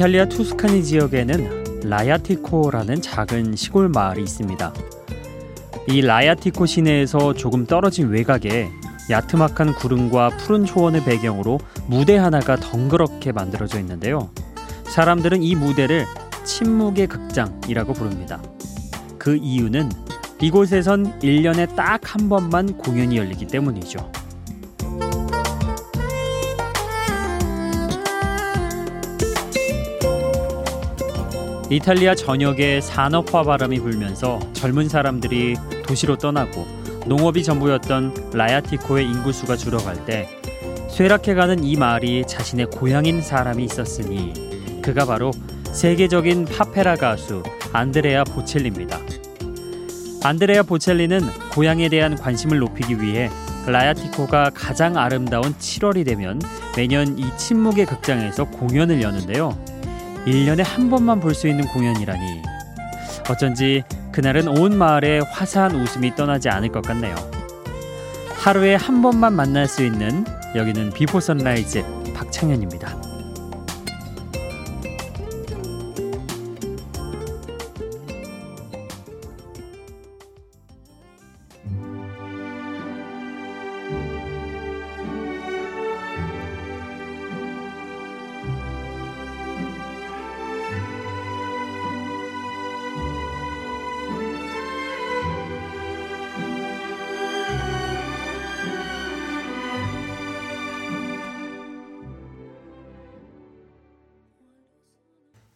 이탈리아 투스카니 지역에는 라야티코라는 작은 시골 마을이 있습니다. 이 라야티코 시내에서 조금 떨어진 외곽에 야트막한 구름과 푸른 초원을 배경으로 무대 하나가 덩그렇게 만들어져 있는데요. 사람들은 이 무대를 침묵의 극장이라고 부릅니다. 그 이유는 이곳에선 1년에 딱 한 번만 공연이 열리기 때문이죠. 이탈리아 전역에 산업화 바람이 불면서 젊은 사람들이 도시로 떠나고 농업이 전부였던 라야티코의 인구수가 줄어갈 때 쇠락해가는 이 마을이 자신의 고향인 사람이 있었으니 그가 바로 세계적인 파페라 가수 안드레아 보첼리입니다. 안드레아 보첼리는 고향에 대한 관심을 높이기 위해 라야티코가 가장 아름다운 7월이 되면 매년 이 침묵의 극장에서 공연을 여는데요. 1년에 한 번만 볼 수 있는 공연이라니 어쩐지 그날은 온 마을에 화사한 웃음이 떠나지 않을 것 같네요. 하루에 한 번만 만날 수 있는 여기는 비포 선라이즈 박창현입니다.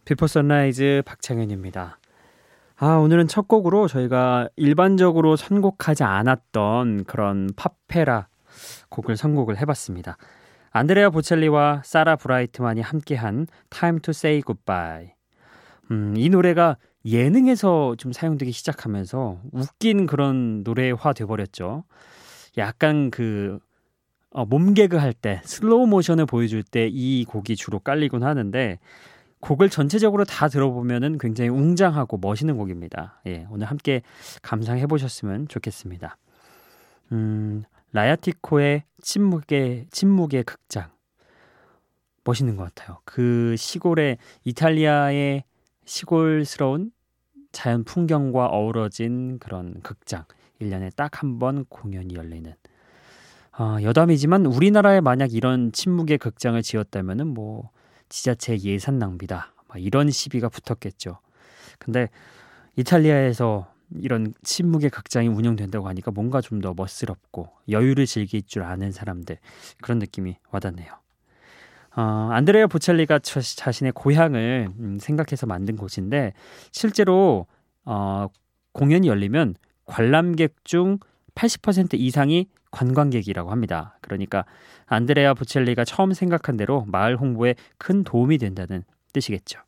비포 선라이즈 박창현입니다. 아, 오늘은 첫 곡으로 저희가 일반적으로 선곡하지 않았던 그런 팝페라 곡을 선곡을 해봤습니다. 안드레아 보첼리와 사라 브라이트만이 함께한 Time to Say Goodbye. 음, 이 노래가 예능에서 좀 사용되기 시작하면서 웃긴 그런 노래화 돼버렸죠. 약간 그 어, 몸개그 할 때 슬로우 모션을 보여줄 때 이 곡이 주로 깔리곤 하는데 곡을 전체적으로 다 들어보면은 굉장히 웅장하고 멋있는 곡입니다. 예, 오늘 함께 감상해 보셨으면 좋겠습니다. 음, 라야티코의 침묵의 침묵의 극장 멋있는 것 같아요. 그 시골의 이탈리아의 시골스러운 자연 풍경과 어우러진 그런 극장 1년에 딱 한 번 공연이 열리는 어, 여담이지만 우리나라에 만약 이런 침묵의 극장을 지었다면은 뭐 지자체 예산 낭비다. 이런 시비가 붙었겠죠. 근데 이탈리아에서 이런 침묵의 극장이 운영된다고 하니까 뭔가 좀 더 멋스럽고 여유를 즐길 줄 아는 사람들 그런 느낌이 와닿네요. 어, 안드레아 보첼리가 자신의 고향을 음, 생각해서 만든 곳인데 실제로 어, 공연이 열리면 관람객 중 80% 이상이 관광객이라고 합니다. 그러니까 안드레아 보첼리가 처음 생각한 대로 마을 홍보에 큰 도움이 된다는 뜻이겠죠.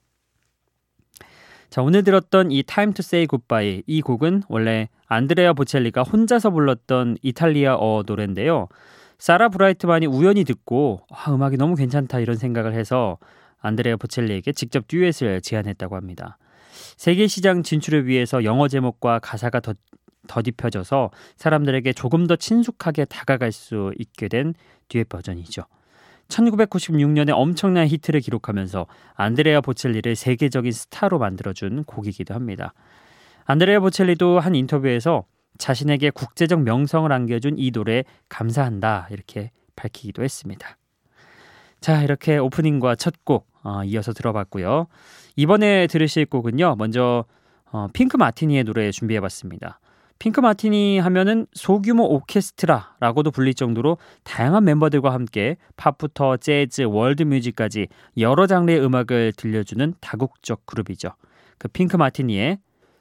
자, 오늘 들었던 이 Time to Say Goodbye 이 곡은 원래 안드레아 보첼리가 혼자서 불렀던 이탈리아어 노래인데요. 사라 브라이트만이 우연히 듣고 아, 음악이 너무 괜찮다 이런 생각을 해서 안드레아 보첼리에게 직접 듀엣을 제안했다고 합니다. 세계 시장 진출을 위해서 영어 제목과 가사가 더 더딥혀져서 사람들에게 조금 더 친숙하게 다가갈 수 있게 된 듀엣 버전이죠. 1996년에 엄청난 히트를 기록하면서 안드레아 보첼리를 세계적인 스타로 만들어준 곡이기도 합니다. 안드레아 보첼리도 한 인터뷰에서 자신에게 국제적 명성을 안겨준 이 노래에 감사한다 이렇게 밝히기도 했습니다. 자 이렇게 오프닝과 첫곡 어, 이어서 들어봤고요. 이번에 들으실 곡은요. 먼저 어, 핑크 마티니의 노래 준비해봤습니다. 핑크 마티니 하면은 소규모 오케스트라라고도 불릴 정도로 다양한 멤버들과 함께 팝부터 재즈, 월드 뮤직까지 여러 장르의 음악을 들려주는 다국적 그룹이죠. 그 핑크 마티니의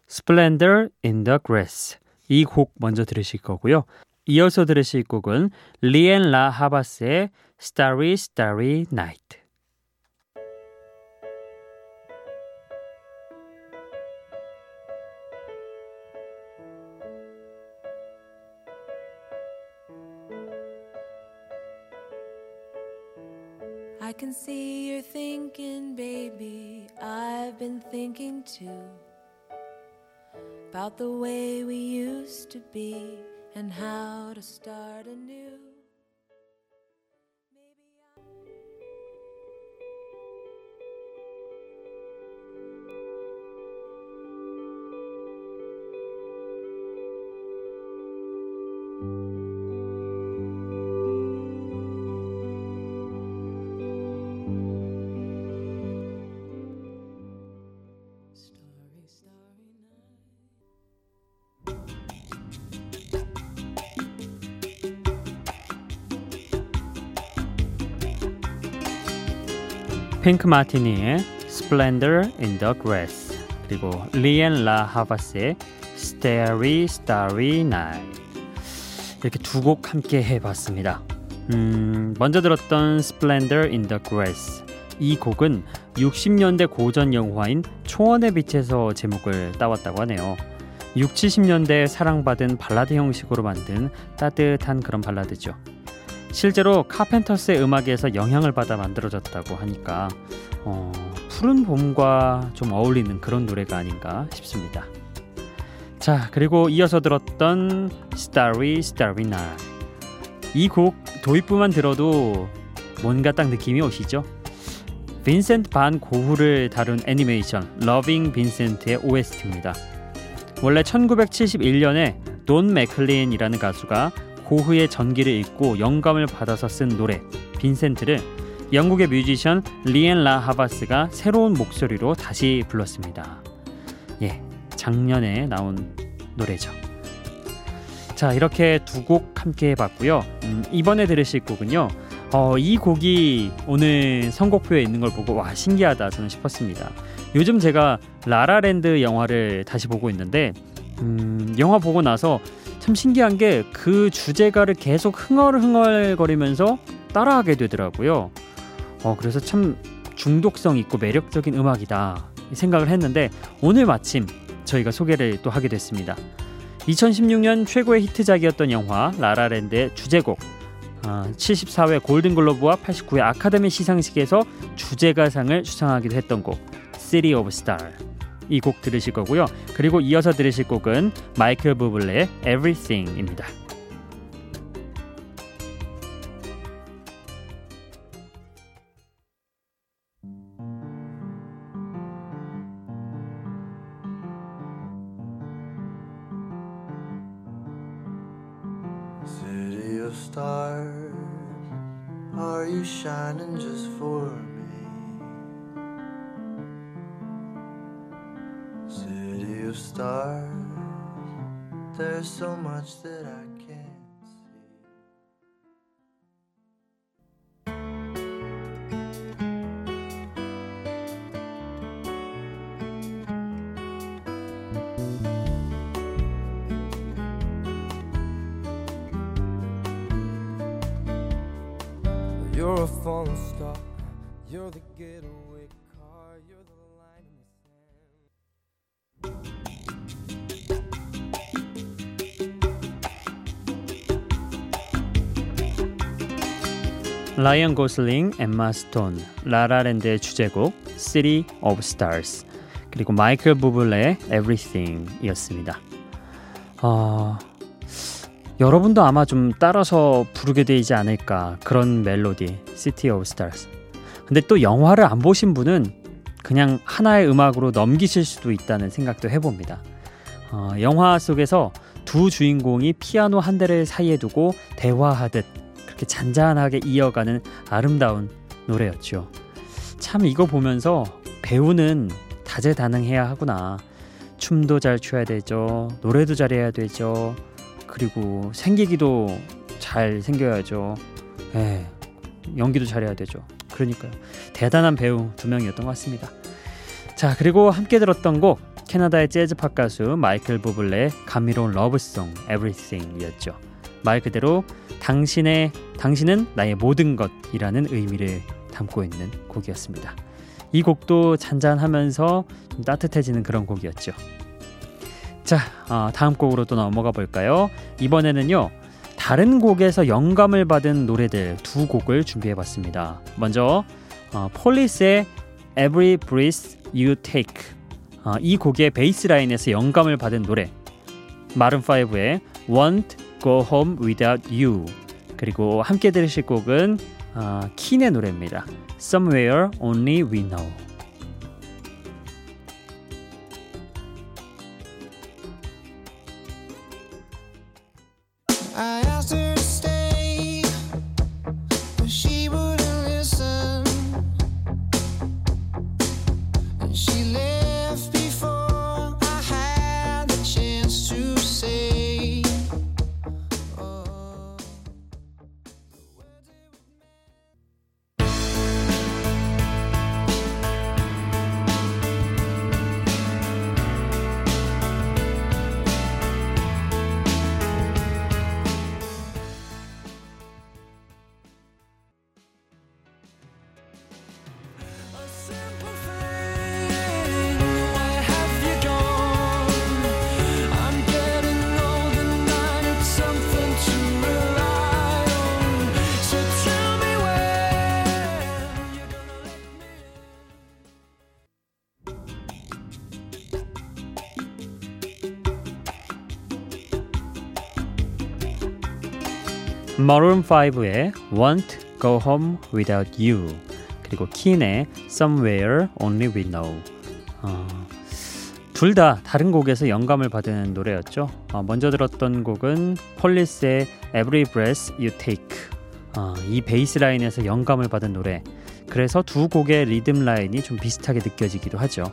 Splendor in the Grass 이 곡 먼저 들으실 거고요. 이어서 들으실 곡은 리앤 라 하바스의 Starry Starry Night can see you're thinking, baby. I've been thinking too about the way we used to be and how to start anew. 핑크 마티니의 Splendor in the Grass 그리고 리앤 라 하바스의 Starry Starry Night 이렇게 두 곡 함께 해봤습니다. 음, 먼저 들었던 Splendor in the Grass 이 곡은 60년대 고전 영화인 초원의 빛에서 제목을 따왔다고 하네요. 6, 70년대 사랑받은 발라드 형식으로 만든 따뜻한 그런 발라드죠. 실제로 카펜터스의 음악에서 영향을 받아 만들어졌다고 하니까 어, 푸른 봄과 좀 어울리는 그런 노래가 아닌가 싶습니다. 자, 그리고 이어서 들었던 Starry Starry Night 이 곡 도입부만 들어도 뭔가 딱 느낌이 오시죠? 빈센트 반 고흐를 다룬 애니메이션 러빙 빈센트의 OST입니다. 원래 1971년에 돈 맥클린이라는 가수가 고흐의 전기를 읽고 영감을 받아서 쓴 노래 빈센트를 영국의 뮤지션 리앤 라 하바스가 새로운 목소리로 다시 불렀습니다. 예, 작년에 나온 노래죠. 자, 이렇게 두 곡 함께 해봤고요. 음, 이번에 들으실 곡은요. 어, 이 곡이 오늘 선곡표에 있는 걸 보고 와 신기하다 저는 싶었습니다. 요즘 제가 라라랜드 영화를 다시 보고 있는데 음, 영화 보고 나서 참 신기한 게 그 주제가를 계속 흥얼흥얼거리면서 따라하게 되더라고요. 어, 그래서 참 중독성 있고 매력적인 음악이다 생각을 했는데 오늘 마침 저희가 소개를 또 하게 됐습니다. 2016년 최고의 히트작이었던 영화 라라랜드의 주제곡 74회 아, 골든글로브와 89회 아카데미 시상식에서 주제가상을 수상하기도 했던 곡 City of Star 이 곡 들으실 거고요. 그리고 이어서 들으실 곡은 마이클 부블레의 Everything입니다. There's so much that I can't. see. You're a falling star. You're the getaway 라이언 고슬링, 엠마 스톤, 라라랜드의 주제곡 City of Stars 그리고 마이클 부블레의 Everything이었습니다. 어, 여러분도 아마 좀 따라서 부르게 되지 않을까 그런 멜로디 City of Stars 근데 또 영화를 안 보신 분은 그냥 하나의 음악으로 넘기실 수도 있다는 생각도 해봅니다 어, 영화 속에서 두 주인공이 피아노 한 대를 사이에 두고 대화하듯 그렇게 잔잔하게 이어가는 아름다운 노래였죠 참 이거 보면서 배우는 다재다능해야 하구나 춤도 잘 춰야 되죠 노래도 잘해야 되죠 그리고 생기기도 잘 생겨야죠. 예, 연기도 잘해야 되죠. 그러니까요. 대단한 배우 두 명이었던 것 같습니다. 자, 그리고 함께 들었던 곡 캐나다의 재즈 팝 가수 마이클 부블레의 감미로운 러브송 Everything이었죠. 말 그대로 당신의 당신은 나의 모든 것이라는 의미를 담고 있는 곡이었습니다. 이 곡도 잔잔하면서 좀 따뜻해지는 그런 곡이었죠. 자, 어, 다음 곡으로 또 넘어가 볼까요? 이번에는요. 다른 곡에서 영감을 받은 노래들 두 곡을 준비해 봤습니다. 먼저 어, 폴리스의 Every Breath You Take 어, 이 곡의 베이스 라인에서 영감을 받은 노래 마른 5의 Want Go Home Without You 그리고 함께 들으실 곡은 어, 킨의 노래입니다. Somewhere Only We Know Maroon 5의 Won't Go Home Without You 그리고 킨의 Somewhere Only We Know 어, 둘다 다른 곡에서 영감을 받은 노래였죠. 어, 먼저 들었던 곡은 폴리스의 Every Breath You Take 어, 이 베이스 라인에서 영감을 받은 노래 그래서 두 곡의 리듬 라인이 좀 비슷하게 느껴지기도 하죠.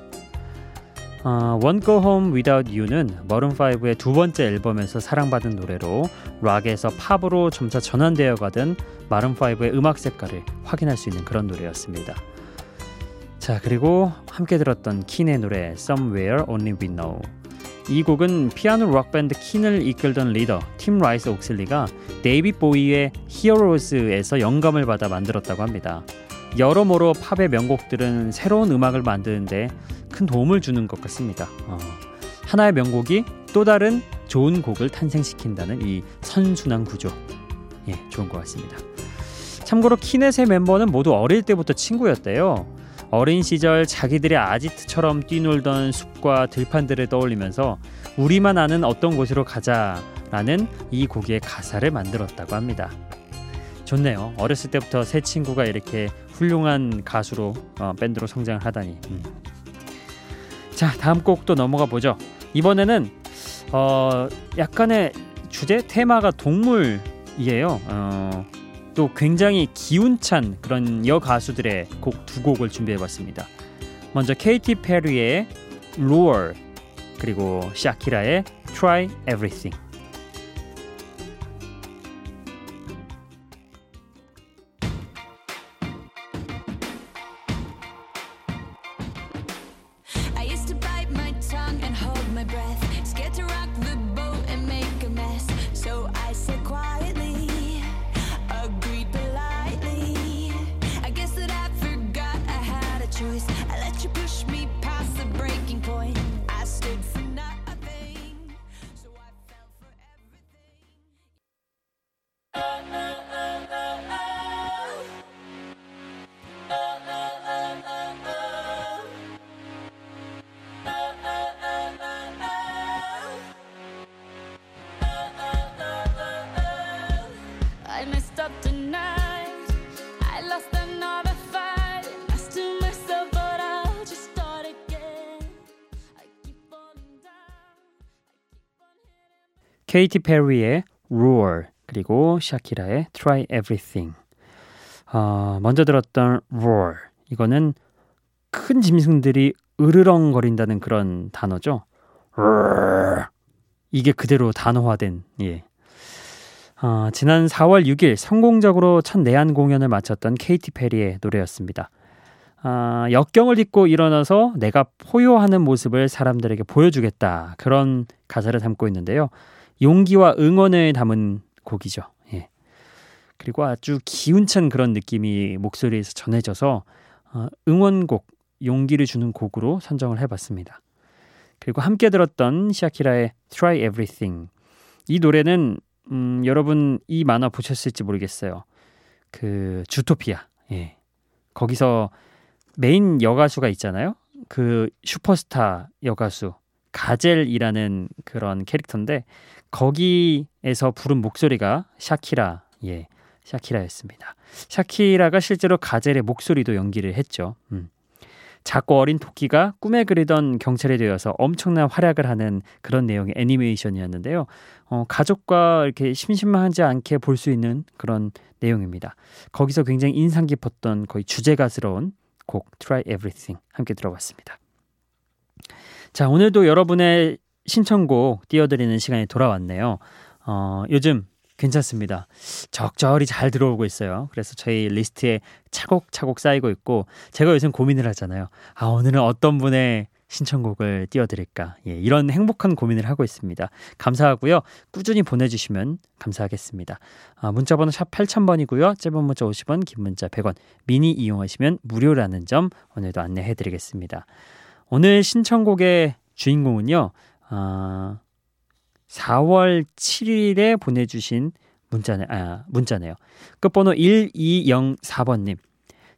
어, Won't Go Home Without You는 마룬5의 두 번째 앨범에서 사랑받은 노래로 락에서 팝으로 점차 전환되어 가던 마룬5의 음악 색깔을 확인할 수 있는 그런 노래였습니다. 자 그리고 함께 들었던 킨의 노래 Somewhere Only We Know 이 곡은 피아노 록밴드 킨을 이끌던 리더 팀 라이스 옥슬리가 데이빗 보위의 Heroes에서 영감을 받아 만들었다고 합니다. 여러모로 팝의 명곡들은 새로운 음악을 만드는데 큰 도움을 주는 것 같습니다. 어, 하나의 명곡이 또 다른 좋은 곡을 탄생시킨다는 이 선순환 구조. 예, 좋은 것 같습니다. 참고로 키넷의 멤버는 모두 어릴 때부터 친구였대요. 어린 시절 자기들의 아지트처럼 뛰놀던 숲과 들판들을 떠올리면서 우리만 아는 어떤 곳으로 가자라는 이 곡의 가사를 만들었다고 합니다. 좋네요. 어렸을 때부터 새 친구가 이렇게 훌륭한 가수로 어, 밴드로 성장을 하다니. 음. 자 다음 곡도 넘어가 보죠. 이번에는 어, 약간의 주제 테마가 동물이에요. 어, 또 굉장히 기운찬 그런 여 가수들의 곡 두 곡을 준비해봤습니다. 먼저 케이티 페리의 Roar 그리고 샤키라의 Try Everything. 케이티 페리의 Roar 그리고 샤키라의 Try Everything. 어, 먼저 들었던 Roar 이거는 큰 짐승들이 으르렁거린다는 그런 단어죠. Roar. 이게 그대로 단어화된 예. 어, 지난 4월 6일 성공적으로 첫 내한 공연을 마쳤던 케이티 페리의 노래였습니다. 아, 역경을 딛고 일어나서 내가 포효하는 모습을 사람들에게 보여주겠다. 그런 가사를 담고 있는데요. 용기와 응원을 담은 곡이죠. 예. 그리고 아주 기운찬 그런 느낌이 목소리에서 전해져서 어, 응원곡, 용기를 주는 곡으로 선정을 해봤습니다. 그리고 함께 들었던 시아키라의 Try Everything. 이 노래는 음, 여러분 이 만화 보셨을지 모르겠어요. 그 주토피아. 예. 거기서 메인 여가수가 있잖아요. 그 슈퍼스타 여가수 가젤이라는 그런 캐릭터인데 거기에서 부른 목소리가 샤키라, 예, 샤키라였습니다. 샤키라가 실제로 가젤의 목소리도 연기를 했죠. 음. 작고 어린 토끼가 꿈에 그리던 경찰이 되어서 엄청난 활약을 하는 그런 내용의 애니메이션이었는데요. 어, 가족과 이렇게 심심하지 않게 볼 수 있는 그런 내용입니다. 거기서 굉장히 인상 깊었던 거의 주제가스러운 곡 Try Everything 함께 들어봤습니다. 자, 오늘도 여러분의 신청곡 띄워드리는 시간이 돌아왔네요. 어, 요즘 괜찮습니다. 적절히 잘 들어오고 있어요. 그래서 저희 리스트에 차곡차곡 쌓이고 있고 제가 요즘 고민을 하잖아요. 아, 오늘은 어떤 분의 신청곡을 띄워드릴까? 예, 이런 행복한 고민을 하고 있습니다. 감사하고요. 꾸준히 보내주시면 감사하겠습니다. 아, 문자번호 샵 8000번이고요. 짧은 문자 50원, 긴 문자 100원, 미니 이용하시면 무료라는 점 오늘도 안내해드리겠습니다. 오늘 신청곡의 주인공은요. 어, 4월 7일에 보내주신 문자네, 아, 문자네요. 끝번호 1204번님.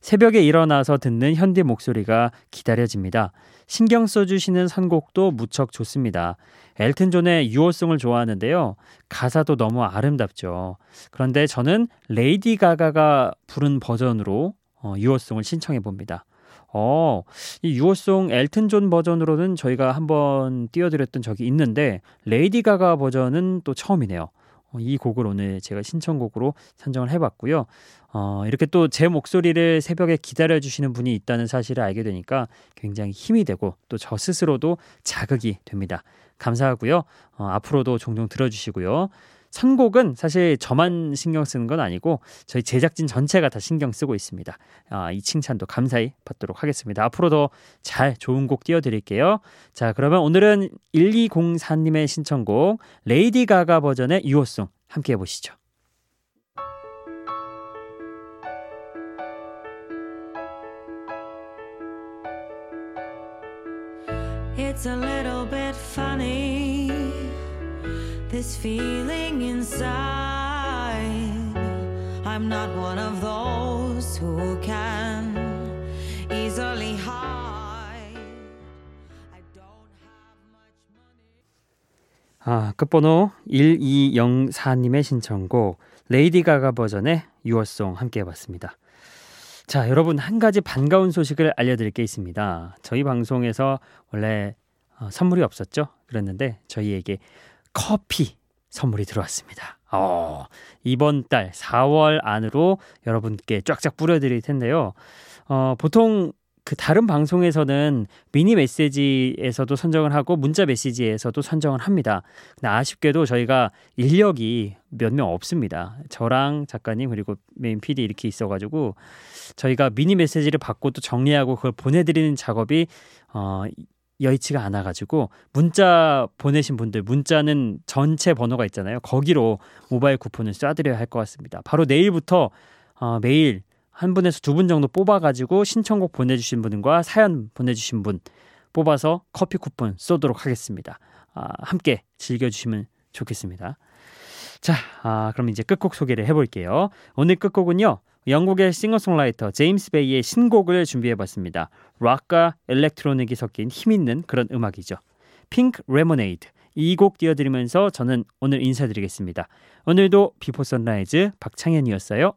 새벽에 일어나서 듣는 현디 목소리가 기다려집니다. 신경 써주시는 선곡도 무척 좋습니다. 엘튼 존의 유호송을 좋아하는데요. 가사도 너무 아름답죠. 그런데 저는 레이디 가가가 부른 버전으로 어, Your Song을 신청해 봅니다. 어, 이 Your Song 엘튼 존 버전으로는 저희가 한번 띄워드렸던 적이 있는데 레이디 가가 버전은 또 처음이네요. 어, 이 곡을 오늘 제가 신청곡으로 선정을 해봤고요. 어, 이렇게 또 제 목소리를 새벽에 기다려주시는 분이 있다는 사실을 알게 되니까 굉장히 힘이 되고 또 저 스스로도 자극이 됩니다. 감사하고요. 어, 앞으로도 종종 들어주시고요. 선곡은 사실 저만 신경 쓰는 건 아니고 저희 제작진 전체가 다 신경 쓰고 있습니다. 아, 이 칭찬도 감사히 받도록 하겠습니다. 앞으로도 잘 좋은 곡 띄워드릴게요. 자, 그러면 오늘은 1204님의 신청곡 레이디 가가 버전의 유호송 함께 해보시죠. This feeling inside. I'm not one of those who can easily hide. I don't have much money. 아, 끝번호 1204님의 신청곡 레이디 가가 버전의 유어송 함께 해봤습니다. 자, 여러분 한 가지 반가운 소식을 알려드릴 게 있습니다. 저희 방송에서 원래 어, 선물이 없었죠. 그랬는데 저희에게 커피 선물이 들어왔습니다. 어, 이번 달 4월 안으로 여러분께 쫙쫙 뿌려드릴 텐데요. 어, 보통 그 다른 방송에서는 미니 메시지에서도 선정을 하고 문자 메시지에서도 선정을 합니다. 근데 아쉽게도 저희가 인력이 몇 명 없습니다. 저랑 작가님 그리고 메인 PD 이렇게 있어가지고 저희가 미니 메시지를 받고 또 정리하고 그걸 보내드리는 작업이 어, 여의치가 않아가지고 문자 보내신 분들 문자는 전체 번호가 있잖아요. 거기로 모바일 쿠폰을 쏴드려야 할 것 같습니다. 바로 내일부터 어, 매일 한 분에서 두 분 정도 뽑아가지고 신청곡 보내주신 분과 사연 보내주신 분 뽑아서 커피 쿠폰 쏘도록 하겠습니다. 아, 함께 즐겨주시면 좋겠습니다. 자, 아, 그럼 이제 끝곡 소개를 해볼게요. 오늘 끝곡은요. 영국의 싱어송라이터 제임스 베이의 신곡을 준비해봤습니다. 락과 electronic이 섞인 힘있는 그런 음악이죠. Pink Lemonade 이 곡 띄워드리면서 저는 오늘 인사드리겠습니다. 오늘도 Before Sunrise 박창현이었어요.